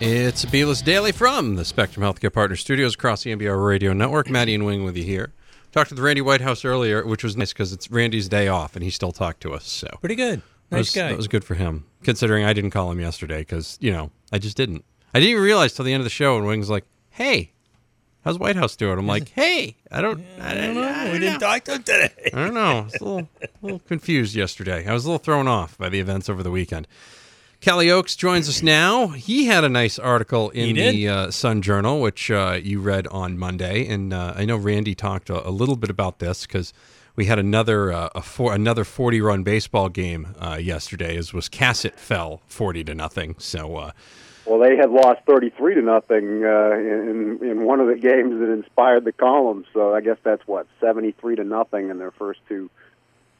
It's a B List Daily from the Spectrum Healthcare Partner Studios across the NBR Radio Network. Maddie and Wing with you here. Talked with Randy Whitehouse earlier, which was nice because it's Randy's day off and he still talked to us. So Pretty good. that Nice was, guy. that was good for him, considering I didn't call him yesterday because, you know, I just didn't. I didn't even realize till the end of the show and Wing's like, hey, how's Whitehouse doing? I'm like, hey, I don't, I don't know. we didn't talk to him today. I don't know. I was a little, a little confused yesterday. I was a little thrown off by the events over the weekend. Kalle Oakes joins us now. He had a nice article in the uh, Sun Journal, which uh, you read on Monday, and uh, I know Randy talked a, a little bit about this because we had another uh, a four, another forty run baseball game uh, yesterday. Wiscasset fell forty to nothing. So uh, Well, they had lost 33 to nothing uh, in in one of the games that inspired the column. So I guess that's what 73 to nothing in their first two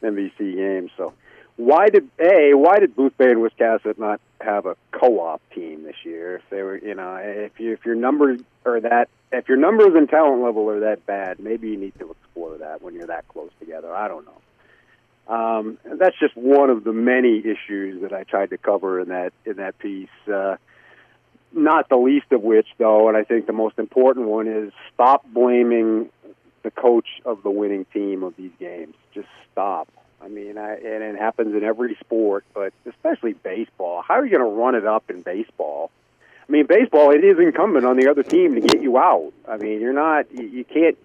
NBC games. So why did a why did Booth Bay and Wiscasset not have a co-op team this year? If they were, you know, if you if your numbers are that if your numbers and talent level are that bad, maybe you need to explore that when you're that close together. I don't know. Um, that's just one of the many issues that I tried to cover in that in that piece. Uh, not the least of which, though, and I think the most important one is stop blaming the coach of the winning team of these games. Just stop. I mean, I, and it happens in every sport, but especially baseball. How are you going to run it up in baseball? I mean, baseball it is incumbent on the other team to get you out. I mean, you're not you, you can't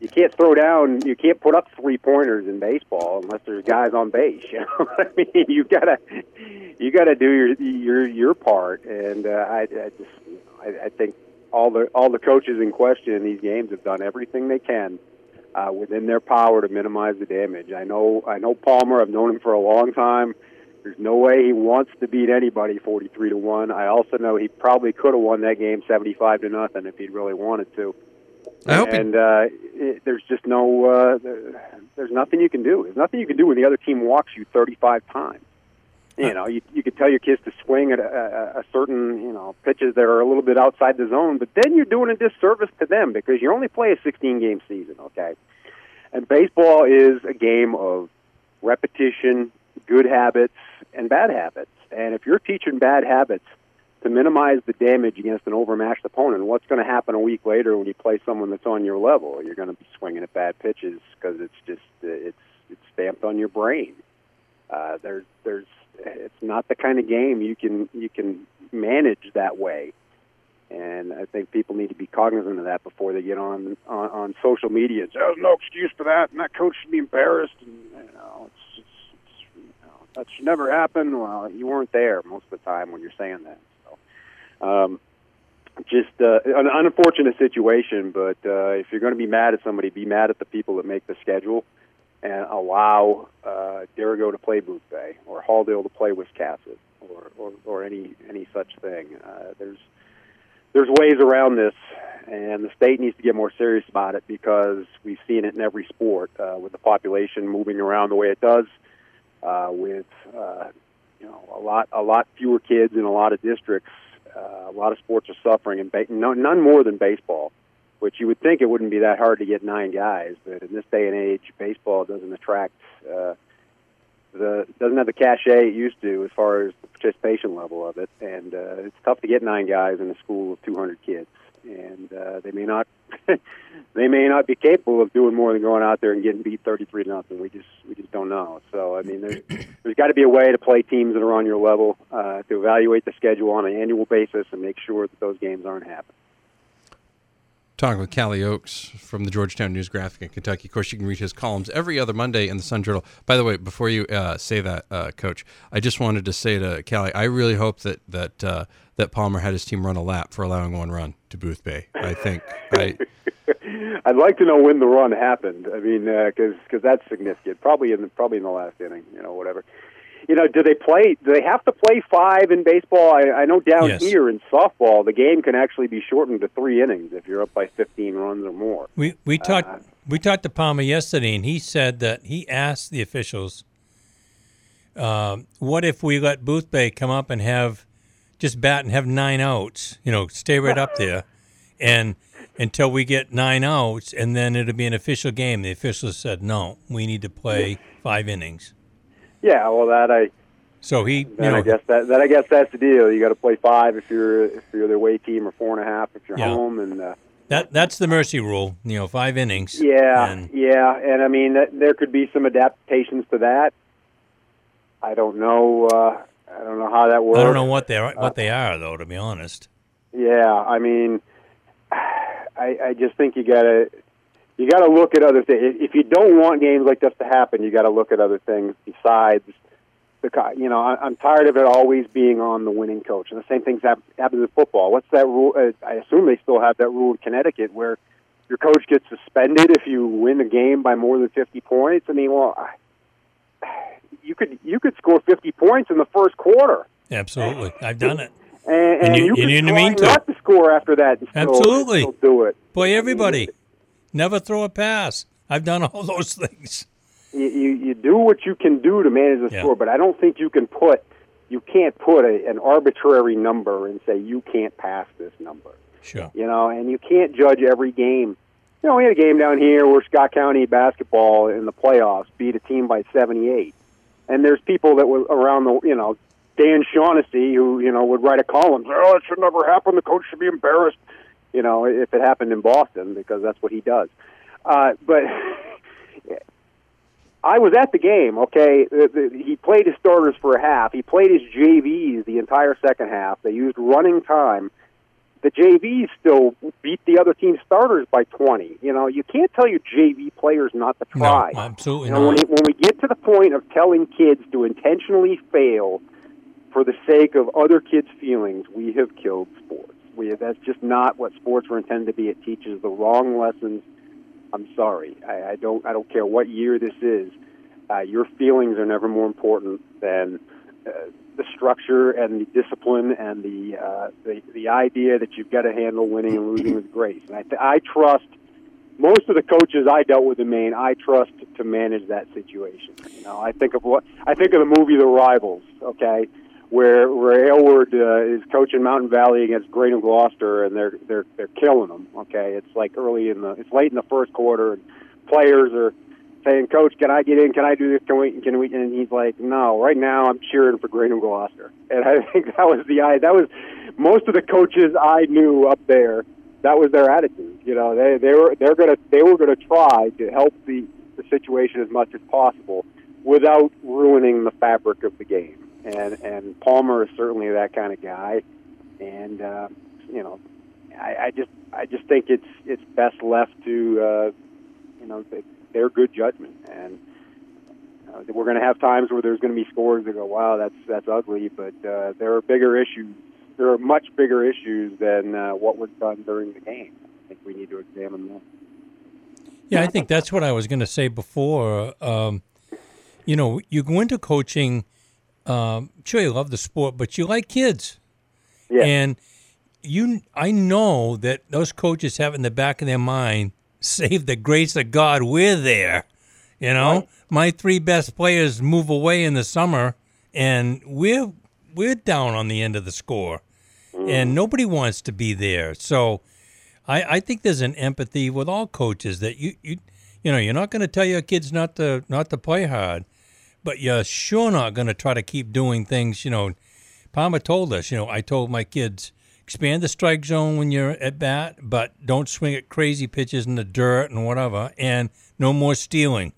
you can't throw down you can't put up three pointers in baseball unless there's guys on base. You know, I mean, you gotta you gotta do your your your part, and uh, I, I just you know, I, I think all the all the coaches in question in these games have done everything they can uh, within their power to minimize the damage. I know I know Palmer. I've known him for a long time. There's no way he wants to beat anybody 43 to one. I also know he probably could have won that game 75 to nothing if he'd really wanted to. I hope he- and uh, it, there's just no uh, there's nothing you can do. There's nothing you can do when the other team walks you 35 times. You know, you you could tell your kids to swing at a, a, a certain you know pitches that are a little bit outside the zone, but then you're doing a disservice to them because you only play a 16 game season. Okay, and baseball is a game of repetition, good habits, and bad habits. And if you're teaching bad habits to minimize the damage against an overmatched opponent, what's going to happen a week later when you play someone that's on your level? You're going to be swinging at bad pitches because it's just it's it's stamped on your brain. Uh, there's there's it's not the kind of game you can you can manage that way. And I think people need to be cognizant of that before they get on on, on social media say, "There's no excuse for that," and that coach should be embarrassed. And you know, it's, it's, it's you know, that should never happen. Well, you weren't there most of the time when you're saying that. So, um, just uh, an unfortunate situation. But uh, if you're going to be mad at somebody, be mad at the people that make the schedule and allow uh, Dirigo to play Booth Bay or Halldale to play Wiscasset or, or, or any any such thing. Uh, there's there's ways around this, and the state needs to get more serious about it because we've seen it in every sport uh, with the population moving around the way it does, uh, with uh, you know a lot a lot fewer kids in a lot of districts. Uh, a lot of sports are suffering, and ba- no, none more than baseball. Which you would think it wouldn't be that hard to get nine guys, but in this day and age, baseball doesn't attract uh, the doesn't have the cachet it used to as far as the participation level of it, and uh, it's tough to get nine guys in a school of 200 kids, and uh, they may not they may not be capable of doing more than going out there and getting beat 33 to nothing. We just we just don't know. So I mean, there's there's got to be a way to play teams that are on your level, uh, to evaluate the schedule on an annual basis, and make sure that those games aren't happening. Talking with Kalle Oakes from the Georgetown News Graphic in Kentucky. Of course, you can read his columns every other Monday in the Sun Journal. By the way, before you uh, say that, uh, Coach, I just wanted to say to Kalle, I really hope that that uh, that Palmer had his team run a lap for allowing one run to Booth Bay. I think I I'd like to know when the run happened. I mean, because because that's significant. Probably in the, probably in the last inning, you know, whatever. You know, do they play? Do they have to play five in baseball? I, I know down Yes. here in softball, the game can actually be shortened to three innings if you're up by 15 runs or more. We we talked we talked to Palmer yesterday, and he said that he asked the officials, um, "What if we let Booth Bay come up and have just bat and have nine outs? You know, stay right up there, and until we get nine outs, and then it'll be an official game." The officials said, "No, we need to play five innings." Yeah, well, that I So he, you know, I guess that then I guess that's the deal. You got to play five if you're if you're the away team, or four and a half if you're Yeah. home, and uh, that that's the mercy rule. You know, five innings. yeah, And- yeah, and I mean that, there could be some adaptations to that. I don't know. Uh, I don't know how that works. I don't know what they are, what they are though. To be honest. Yeah, I mean, I, I just think you gotta you gotta look at other things. If you don't want games like this to happen, you got to look at other things besides the. co- You know, I, I'm tired of it always being on the winning coach, and the same things hap- happens in football. What's that rule? Uh, I assume they still have that rule in Connecticut where your coach gets suspended if you win a game by more than 50 points. I mean, well, I- you could you could score 50 points in the first quarter. Absolutely, I've done it. And, and, And you- you, you didn't try mean to. not to score after that. Still, Absolutely. still do it. Boy, everybody, never throw a pass. I've done all those things. You, you you do what you can do to manage the Yeah. score, but I don't think you can put you can't put a, an arbitrary number and say you can't pass this number. Sure. You know, and you can't judge every game. You know, we had a game down here where Scott County basketball in the playoffs beat a team by 78. And there's people that were around the, you know, Dan Shaughnessy who, you know, would write a column, oh, it should never happen. The coach should be embarrassed, you know, if it happened in Boston because that's what he does. Uh, but I was at the game, okay? He played his starters for a half. He played his JVs the entire second half. They used running time the JVs still beat the other team's starters by 20. You know, you can't tell your JV players not to try. No, absolutely You know, when, when we get to the point of telling kids to intentionally fail for the sake of other kids' feelings, we have killed sports. We that's just not what sports were intended to be. It teaches the wrong lessons. I'm sorry. I, I don't. I don't care what year this is. Uh, your feelings are never more important than uh, the structure and the discipline and the, uh, the the idea that you've got to handle winning and losing with grace. And I, th- I trust most of the coaches I dealt with in Maine. I trust to manage that situation. You know, I think of what I think of the movie The Rivals. Okay, where where Aylward uh, is coaching Mountain Valley against Gray-New Gloucester, and they're they're they're killing them. Okay, it's like early in the it's late in the first quarter, and players are saying, "Coach, can I get in? Can I do this? Can we? Can we?" And he's like, "No, right now I'm cheering for Gray-New Gloucester." And I think that was the I that was most of the coaches I knew up there. That was their attitude. You know, they they were they're gonna they were gonna try to help the the situation as much as possible without ruining the fabric of the game. And and Palmer is certainly that kind of guy. And uh, you know, I, I just I just think it's it's best left to uh, you know their good judgment. And uh, we're going to have times where there's going to be scores that go, wow, that's that's ugly. But uh, there are bigger issues. There are much bigger issues than uh, what was done during the game. I think we need to examine that. Yeah, I think that's what I was going to say before. Um, you know, you go into coaching. Um, sure, you love the sport, but you like kids, Yeah. and you. I know that those coaches have in the back of their mind, "Save the grace of God, we're there." You know, Right. my three best players move away in the summer, and we're we're down on the end of the score, and nobody wants to be there. So. I, I think there's an empathy with all coaches that you you you know you're not going to tell your kids not to not to play hard, but you're sure not going to try to keep doing things. You know, Palmer told us. You know, I told my kids expand the strike zone when you're at bat, but don't swing at crazy pitches in the dirt and whatever, and no more stealing,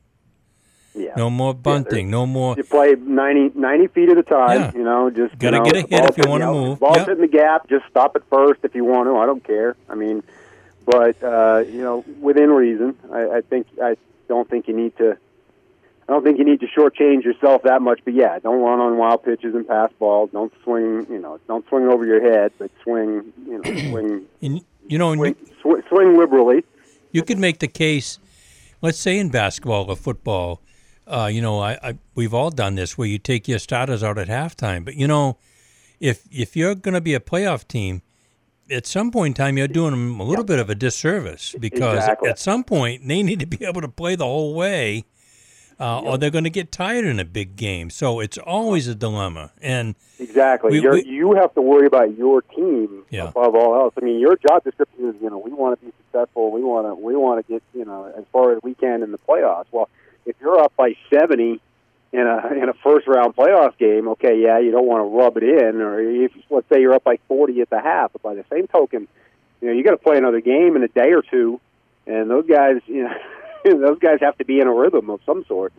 Yeah. no more bunting, no more. You play 90, 90 feet at a time. Yeah. You know, just Gotta you know, get a hit if you wanna move. Ball's Yep. hitting the gap. Just stop it first if you want to. I don't care. I mean, but uh, you know, within reason. I, I think I don't think you need to. I don't think you need to shortchange yourself that much. But yeah, don't run on wild pitches and pass balls. Don't swing. You know, don't swing over your head, but swing. You know, swing. And, you know, and swing, sw- swing liberally. you could make the case, let's say in basketball or football, uh, you know, I, I we've all done this where you take your starters out at halftime. But you know, if if you're going to be a playoff team, at some point in time you're doing them a little bit of a disservice because Exactly. at some point they need to be able to play the whole way. Uh, Or they're going to get tired in a big game, so it's always a dilemma. And Exactly. We- You're, we- you have to worry about your team Yeah. above all else. I mean, your job description is, you know, we want to be successful. We want to, we want to get, you know, as far as we can in the playoffs. Well, if you're up by 70 in a in a first round playoff game, okay, yeah, you don't want to rub it in, or if let's say you're up by 40 at the half, but by the same token, you know you got to play another game in a day or two, and those guys, you know, those guys have to be in a rhythm of some sort,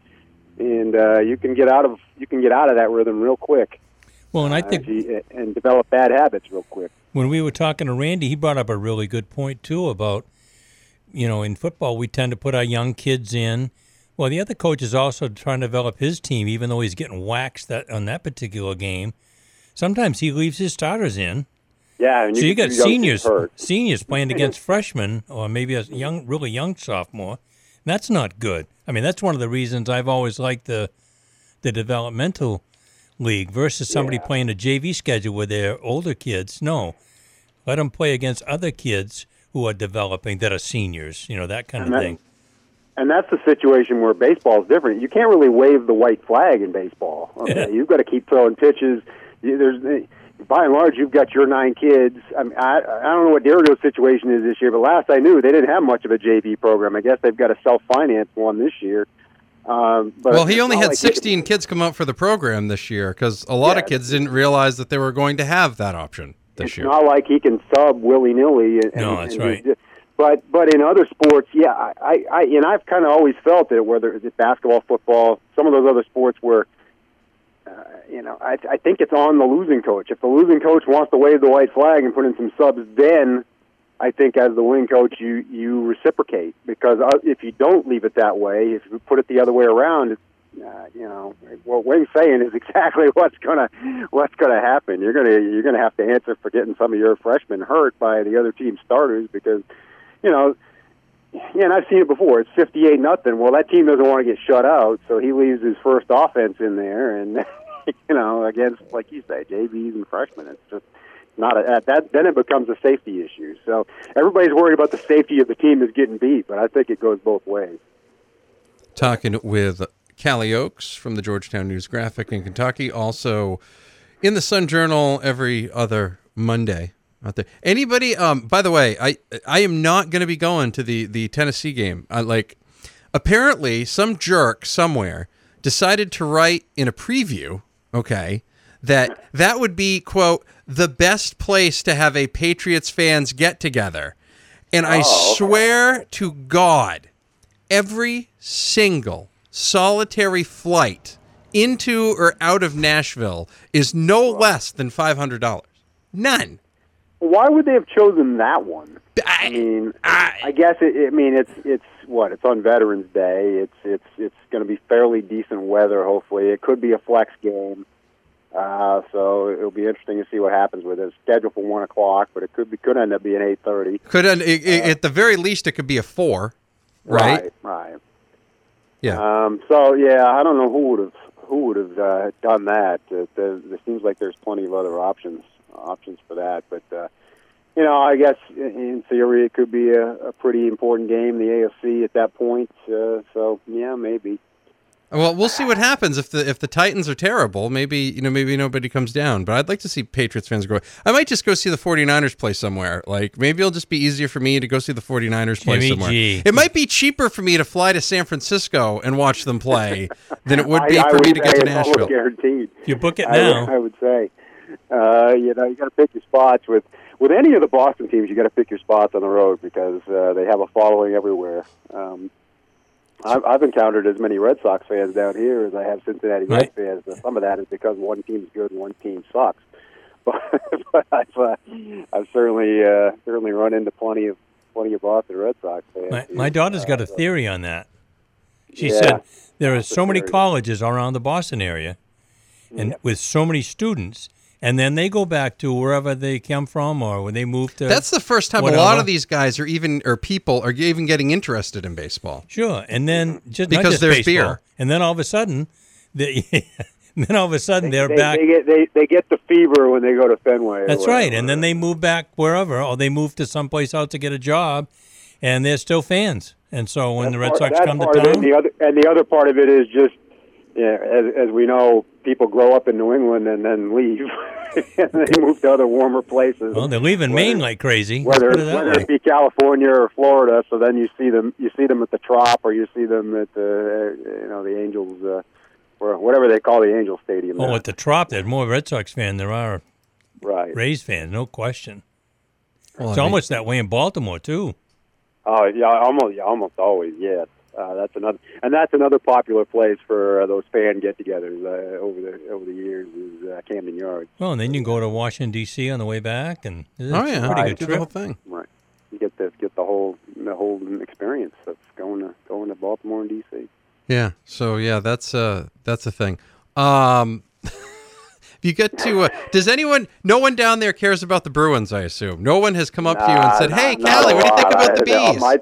and uh, you can get out of you can get out of that rhythm real quick. Well, and I uh, think you- and develop bad habits real quick. when we were talking to Randy, he brought up a really good point too about, you know, in football we tend to put our young kids in. Well, the other coach is also trying to develop his team, even though he's getting waxed that on that particular game. Sometimes he leaves his starters in, Yeah, and so you got seniors, seniors playing against freshmen, or maybe a young, really young sophomore. That's not good. I mean, that's one of the reasons I've always liked the the developmental league versus somebody Yeah. playing a JV schedule with their older kids. No, let them play against other kids who are developing that are seniors. You know that kind of And that- thing. And that's the situation where baseball is different. You can't really wave the white flag in baseball. Okay? Yeah. You've got to keep throwing pitches. There's, by and large, you've got your nine kids. I, mean, I, I don't know what Dirigo's situation is this year, but last I knew, they didn't have much of a JV program. I guess they've got a self-finance one this year. Um, but Well, he only had like 16 kids come out for the program this year because a lot of kids didn't realize that they were going to have that option this it's year. It's not like he can sub willy nilly. And, No, that's and right. just- But but in other sports, yeah, I, I, I and I've kind of always felt that whether it's basketball, football, some of those other sports where, uh, you know, I, I think it's on the losing coach. If the losing coach wants to wave the white flag and put in some subs, then I think as the winning coach, you you reciprocate because uh, if you don't leave it that way, if you put it the other way around, it's, uh, you know what Wayne's saying is exactly what's gonna what's gonna happen. You're gonna you're gonna have to answer for getting some of your freshmen hurt by the other team starters because you know. Yeah, and I've seen it before. It's fifty-eight nothing. Well, that team doesn't want to get shut out, so he leaves his first offense in there, and you know, against like you say, JVs and freshmen. It's just not a, that. Then it becomes a safety issue. So everybody's worried about the safety of the team is getting beat, but I think it goes both ways. Talking with Kalle Oakes from the Georgetown News Graphic in Kentucky, also in the Sun Journal every other Monday out there. Anybody? Um, by the way, I I am not going to be going to the the Tennessee game. I like. Apparently, some jerk somewhere decided to write in a preview. Okay. That that would be quote the best place to have a Patriots fans get together, and I Oh, okay. swear to God, every single solitary flight into or out of Nashville is no less than five hundred dollars. None. Why would they have chosen that one? I I, mean, I- I guess it, I mean it's it's what it's on Veterans Day. It's it's it's going to be fairly decent weather. Hopefully, it could be a flex game. Uh, so it'll be interesting to see what happens with it. It's scheduled for one o'clock, but it could be could end up being eight thirty. could it, it- at the very least it could be a four, right? Right. right. Yeah. Um, so yeah, I don't know who would have who would have uh, done that. Uh, there, there seems like there's plenty of other options options for that, but uh, you know, I guess in in theory it could be a, a pretty important game, the AFC at that point. Uh, so yeah, maybe. Well, we'll see what happens if the if the Titans are terrible. Maybe you know maybe nobody comes down. But I'd like to see Patriots fans go. I might just go see the 49ers play somewhere. Like maybe it'll just be easier for me to go see the 49ers play Jimmy somewhere. G. It might be cheaper for me to fly to San Francisco and watch them play than it would be I for me would to get to Nashville. Guaranteed. You book it now. would- I would say, uh, you know, you got to pick your spots with with any of the Boston teams. You got to pick your spots on the road because uh, they have a following everywhere. Um, I've, I've encountered as many Red Sox fans down here as I have Cincinnati Right. Reds fans. Some of that is because one team's good and one team sucks. But, but I've uh, I've certainly uh, certainly run into plenty of plenty of Boston Red Sox fans. My, my daughter's got a Uh, theory on that. She Yeah. said there are so many theory. colleges around the Boston area, and with so many students, and then they go back to wherever they come from or when they move to. That's the first time a lot of these guys are even or people are even getting interested in baseball. sure, and then just Because just there's baseball. beer. and then all of a sudden, they, then all of a sudden they're they, back. They get they, they get the fever when they go to Fenway. That's right, and then they move back wherever, or they move to someplace else to get a job, and they're still fans. And so when the Red Part- Sox that's come to part it. town, the other and the other part of it is just yeah, as, as we know, people grow up in New England and then leave, and they move to other warmer places. well, they're leaving Whether- Maine like crazy. Let's Whether it that whether way. it be California or Florida, so then you see them you see them at the Trop or you see them at the uh, you know the Angels uh, or whatever they call the Angel Stadium. Oh, now. at the Trop, there's more Red Sox fans there are right. Rays fans, no question. Well, It's I mean- almost that way in Baltimore too. Oh yeah, almost yeah, almost always yes. Uh, that's another, and that's another popular place for uh, those fan get-togethers uh, over the over the years is uh, Camden Yards. Well, and then you can go to Washington D.C. on the way back, and it's Oh a yeah, pretty I good do the trip. whole thing. Right. You get the get the whole the whole experience of going to going to Baltimore and DC. Yeah. So yeah, that's uh that's a thing. Um if you get to uh, does anyone no one down there cares about the Bruins, I assume. No one has come up to you and said, not- "Hey, Kalle, what do you think about the I- all bees?" My,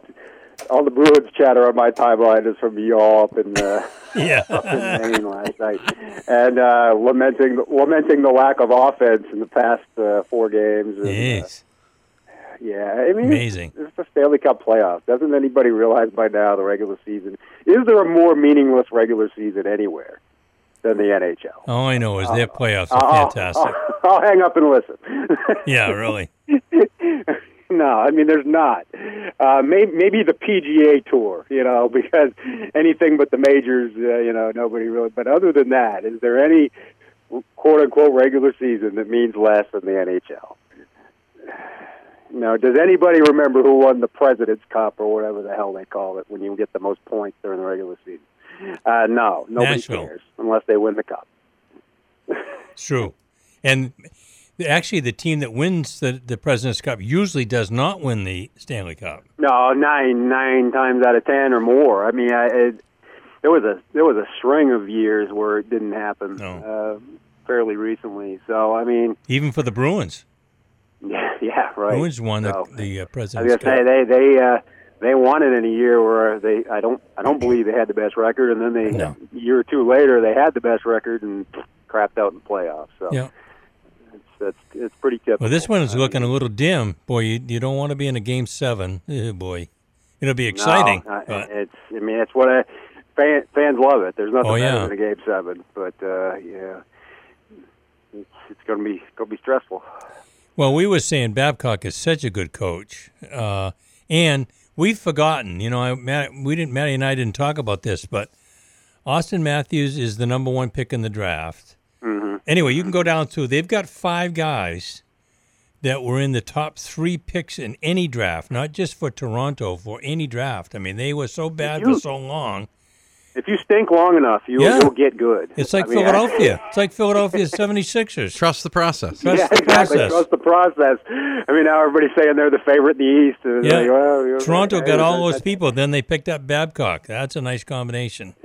all the Bruins chatter on my timeline is from y'all up in, uh, Yeah. up in Maine last night, and uh, lamenting lamenting the lack of offense in the past uh, four games. And, uh, yes. Yeah, I mean, Amazing. It's, it's the Stanley Cup playoffs. Doesn't anybody realize by now the regular season? Is there a more meaningless regular season anywhere than the NHL? All I know is their playoffs I'll- are I'll- fantastic. I'll, I'll hang up and listen. Yeah, really. no, I mean, there's not. Uh, maybe, maybe the PGA Tour, you know, because anything but the majors, uh, you know, nobody really. But other than that, is there any quote unquote regular season that means less than the NHL? No. Does anybody remember who won the President's Cup or whatever the hell they call it when you get the most points during the regular season? Uh, no, nobody Nashville. cares unless they win the cup. It's true. And actually, the team that wins the, the President's Cup usually does not win the Stanley Cup. No, nine nine times out of ten or more. I mean, I, it, there was a there was a string of years where it didn't happen. No. Uh, fairly recently. So I mean, Even for the Bruins. yeah, yeah, right. Bruins won the, So, the uh, I was President's gonna say they they uh, they won it in a year where they I don't I don't believe they had the best record, and then they No. a year or two later they had the best record and crapped out in the playoffs. So Yeah. That's it's pretty typical. Well, this one is looking a little dim. Boy, you, you don't want to be in a game seven. Oh, boy. It'll be exciting. No, I- but it's I mean it's what I, fan, fans love it. There's nothing Oh, better than a game seven, but uh, yeah, it's, it's going to be going to be stressful. Well, we were saying Babcock is such a good coach, uh, and we've forgotten. You know, I, Matt, we didn't. Matty and I didn't talk about this, but Auston Matthews is the number one pick in the draft. Anyway, you can go down through. They've got five guys that were in the top three picks in any draft, not just for Toronto, for any draft. I mean, they were so bad for so long. If you stink long enough, you Yeah. you'll get good. It's like I mean, I- Philadelphia. it's like Philadelphia 76ers. Trust the process. Trust yeah, the exactly. process. Trust the process. I mean, now everybody's saying they're the favorite in the East. and it's Yeah. like, well, Toronto got all those people. Then they picked up Babcock. That's a nice combination.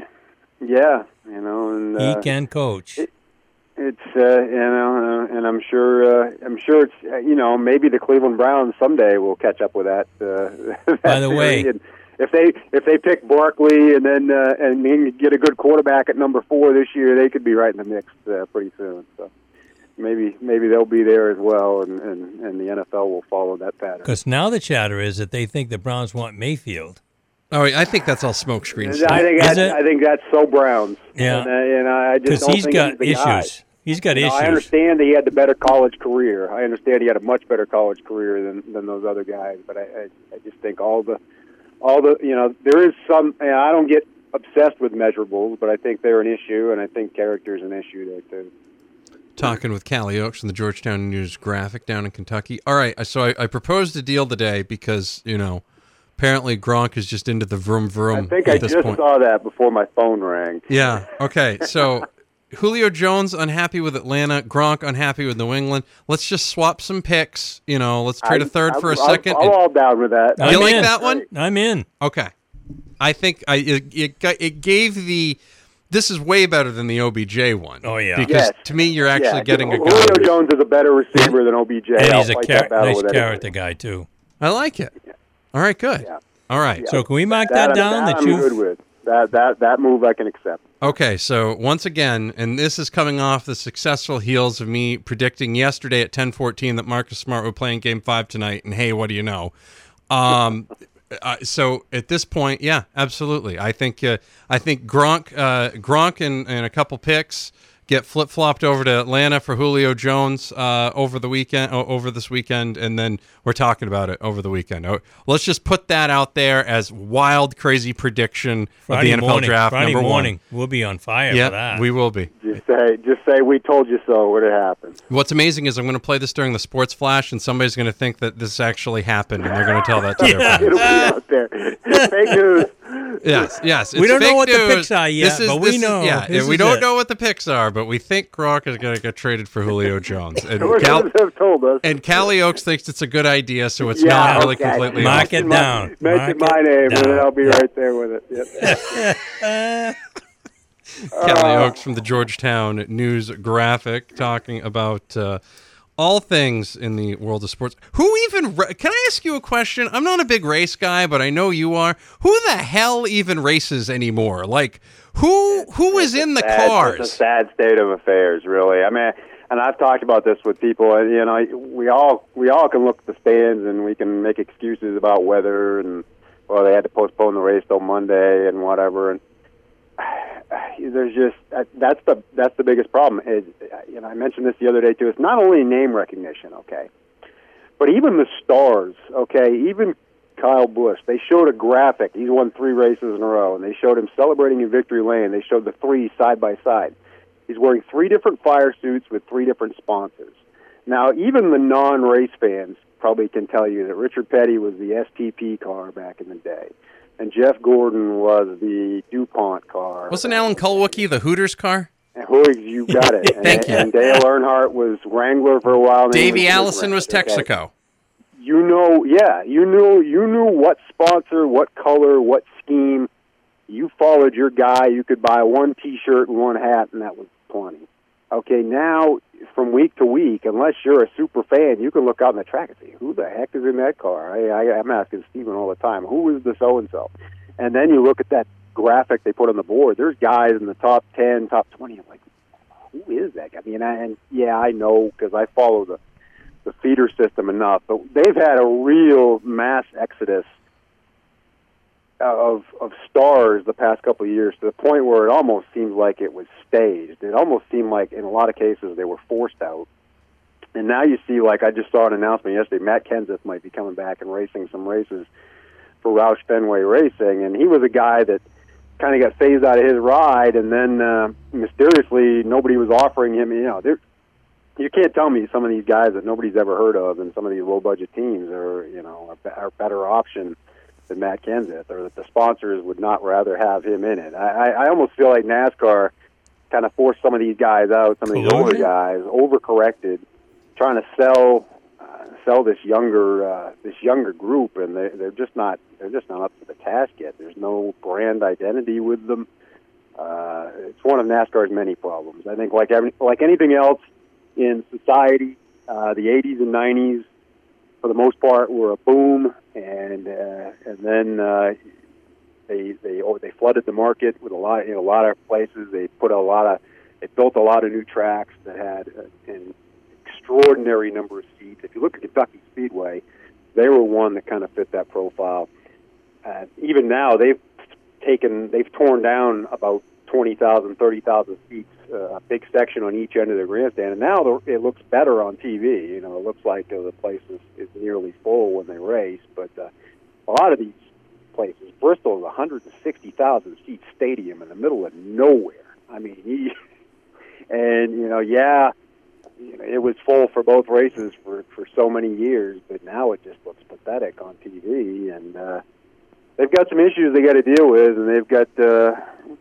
Yeah, you know, and He uh, can coach. It's uh, you know, uh, and I'm sure uh, I'm sure it's uh, you know maybe the Cleveland Browns someday will catch up with that. Uh, that By the way- And if they if they pick Barkley and then uh, and then get a good quarterback at number four this year, they could be right in the mix uh, pretty soon. So maybe maybe they'll be there as well, and and, and the NFL will follow that pattern. Because now the chatter is that they think the Browns want Mayfield. Oh, I think that's all smokescreen I think Is that's. I think that's so Browns. Yeah. and, uh, and I just Because don't he's think got he's the guy. Issues. He's got You know, I understand that he had the better college career. I understand he had a much better college career than than those other guys. But I I, I just think all the all the you know there is some. You know, I don't get obsessed with measurables, but I think they're an issue, and I think character is an issue there too. Talking with Kalle Oakes from the Georgetown News Graphic down in Kentucky. All right, so I, I proposed a deal today because you know apparently Gronk is just into the vroom vroom I think at I this just point. saw that before my phone rang. Yeah. Okay. So Julio Jones unhappy with Atlanta. Gronk unhappy with New England. Let's just swap some picks. You know, let's trade a I- third I'm- for a I'm- second. I'm, and- all down with that. I'm you like that one? I'm in. Okay. I think I it, it it gave the. This is way better than the OBJ one. Oh, yeah. Because Yes. to me, you're actually yeah, getting a Julio. Jones is a better receiver than OBJ. And I'll he's a fight char- nice with anybody. character guy, too. I like it. All right. Good. Yeah. All right. So can we mark that, That, down? that That, I'm you good with. That that that move I can accept. Okay, so once again, and this is coming off the successful heels of me predicting yesterday at 10:14 that Marcus Smart would play in Game Five tonight, and hey, what do you know? Um, uh, so at this point, yeah, absolutely. I think uh, I think Gronk, uh, Gronk, and, and a couple picks get flip flopped over to Atlanta for Julio Jones uh, over the weekend, over this weekend, and then we're talking about it over the weekend. Oh, let's just put that out there as wild, crazy prediction Friday of the NFL morning, draft. Friday number morning, one. we'll be on fire Yeah, we will be. Just say, just say, we told you so when it happens. What's amazing is I'm going to play this during the sports flash, and somebody's going to think that this actually happened, and they're going to tell that to their friends. It'll be out there. Fake news. Yes, yes. We don't know fake what the picks are yet, is- but we this is- know. Yeah, This we don't it. know what the picks are, but we think Gronk is going to get traded for Julio Jones. And Sources Cal- have told us. and Kalle Oakes thinks it's a good idea, so it's Yeah, not really okay. completely Mark off. it down. Mention Mark my name, and down. then I'll be Yeah. right there with it. Yep. Kalle Oakes from the Georgetown News Graphic talking about uh, all things in the world of sports. Who even can I ask you a question? I'm not a big race guy, but I know you are. Who the hell even races anymore? Like who who is in the sad, cars? It's a sad state of affairs, really. I mean, and I've talked about this with people. And you know, we all we all can look at the stands and we can make excuses about weather and well, they had to postpone the race till Monday and whatever. And there's just uh, that's the that's the biggest problem. Is you know, I mentioned this the other day too. It's not only name recognition, okay, but even the stars, okay, even Kyle Busch. They showed a graphic. He's won three races in a row, and they showed him celebrating in victory lane. They showed the three side by side. He's wearing three different fire suits with three different sponsors. Now, even the non-race fans probably can tell you that Richard Petty was the STP car back in the day, and Jeff Gordon was the DuPont car. Wasn't Alan Kulwicki the Hooters car? And you got it. Thank and, you. And Dale Earnhardt was Wrangler for a while. and then he Davey was Allison was okay? Texaco. you know, yeah, you knew you knew what sponsor, what color, what scheme. You followed your guy. You could buy one T-shirt and one hat, and that was plenty. Okay, now from week to week, unless you're a super fan, you can look out in the track and say, "Who the heck is in that car?" I, I, I'm asking Steven all the time, "Who is the so and so?" And then you look at that graphic they put on the board. There's guys in the top ten, top twenty. I'm like, who is that guy? I mean, I, and yeah, I know because I follow the the feeder system enough, but they've had a real mass exodus of of stars the past couple of years to the point where it almost seems like it was staged. It almost seemed like in a lot of cases they were forced out. And now you see, like I just saw an announcement yesterday, Matt Kenseth might be coming back and racing some races for Roush Fenway Racing, and he was a guy that kind of got phased out of his ride, and then uh, mysteriously nobody was offering him. You know, there you can't tell me some of these guys that nobody's ever heard of and some of these low budget teams are you know are a better option than Matt Kenseth or that the sponsors would not rather have him in it. I, I, I almost feel like NASCAR kind of forced some of these guys out, some of these older guys, overcorrected, trying to sell uh, sell this younger uh, this younger group, and they they're just not they're just not up to the task yet. There's no brand identity with them. Uh, it's one of NASCAR's many problems. I think like every, like anything else in society, uh, the 80s and 90s, for the most part, were a boom, and uh, and then uh, they they oh, they flooded the market with a lot in a lot of places. They put a lot of they built a lot of new tracks that had an extraordinary number of seats. If you look at Kentucky Speedway, they were one that kind of fit that profile. Uh, even now, they've taken they've torn down about 20,000, 30,000 seats, uh, a big section on each end of the grandstand, and now the, it looks better on TV. You know, it looks like uh, the place is, is nearly full when they race, but uh, a lot of these places, Bristol is a 160,000 seat stadium in the middle of nowhere. I mean, he, and you know, yeah, you know, it was full for both races for for so many years, but now it just looks pathetic on TV, and uh, they've got some issues they got to deal with, and they've got. Uh,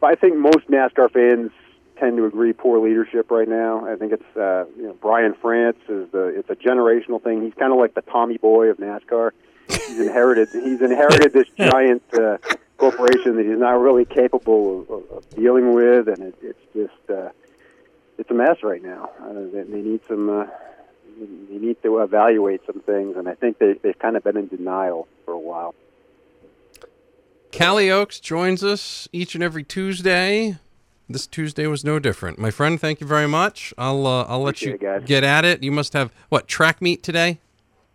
I think most NASCAR fans tend to agree poor leadership right now. I think it's uh, you know Brian France is the it's a generational thing. He's kind of like the Tommy Boy of NASCAR. He's inherited he's inherited this giant uh, corporation that he's not really capable of, of, dealing with, and it, it's just uh, it's a mess right now. Uh, they, they need some. Uh, they need to evaluate some things, and I think they, they've kind of been in denial for a while. Kalle Oakes joins us each and every Tuesday. This Tuesday was no different. My friend, thank you very much. I'll uh, I'll let you it, get at it. You must have what track meet today?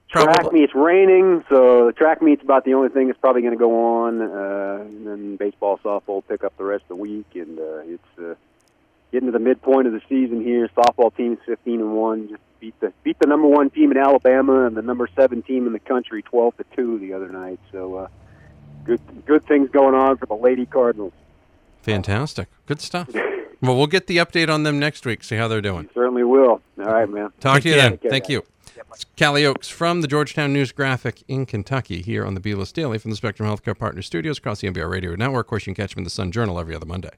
Track meet's raining, so the track meet's about the only thing that's probably going to go on. Uh, and then baseball, softball pick up the rest of the week, and uh, it's uh, getting to the midpoint of the season here. Softball team's 15 and one. Just beat the beat the number one team in Alabama and the number seven team in the country 12 to two the other night. So uh, good good things going on for the Lady Cardinals. Fantastic. Good stuff. well, we'll get the update on them next week. See how they're doing. Certainly will. All right, man. Talk to you care. then. Thank you. It's Kalle Oakes from the Georgetown News Graphic in Kentucky here on the B List Daily from the Spectrum Healthcare Partners Studios across the NBR Radio Network. Of course, you can catch them in the Sun Journal every other Monday.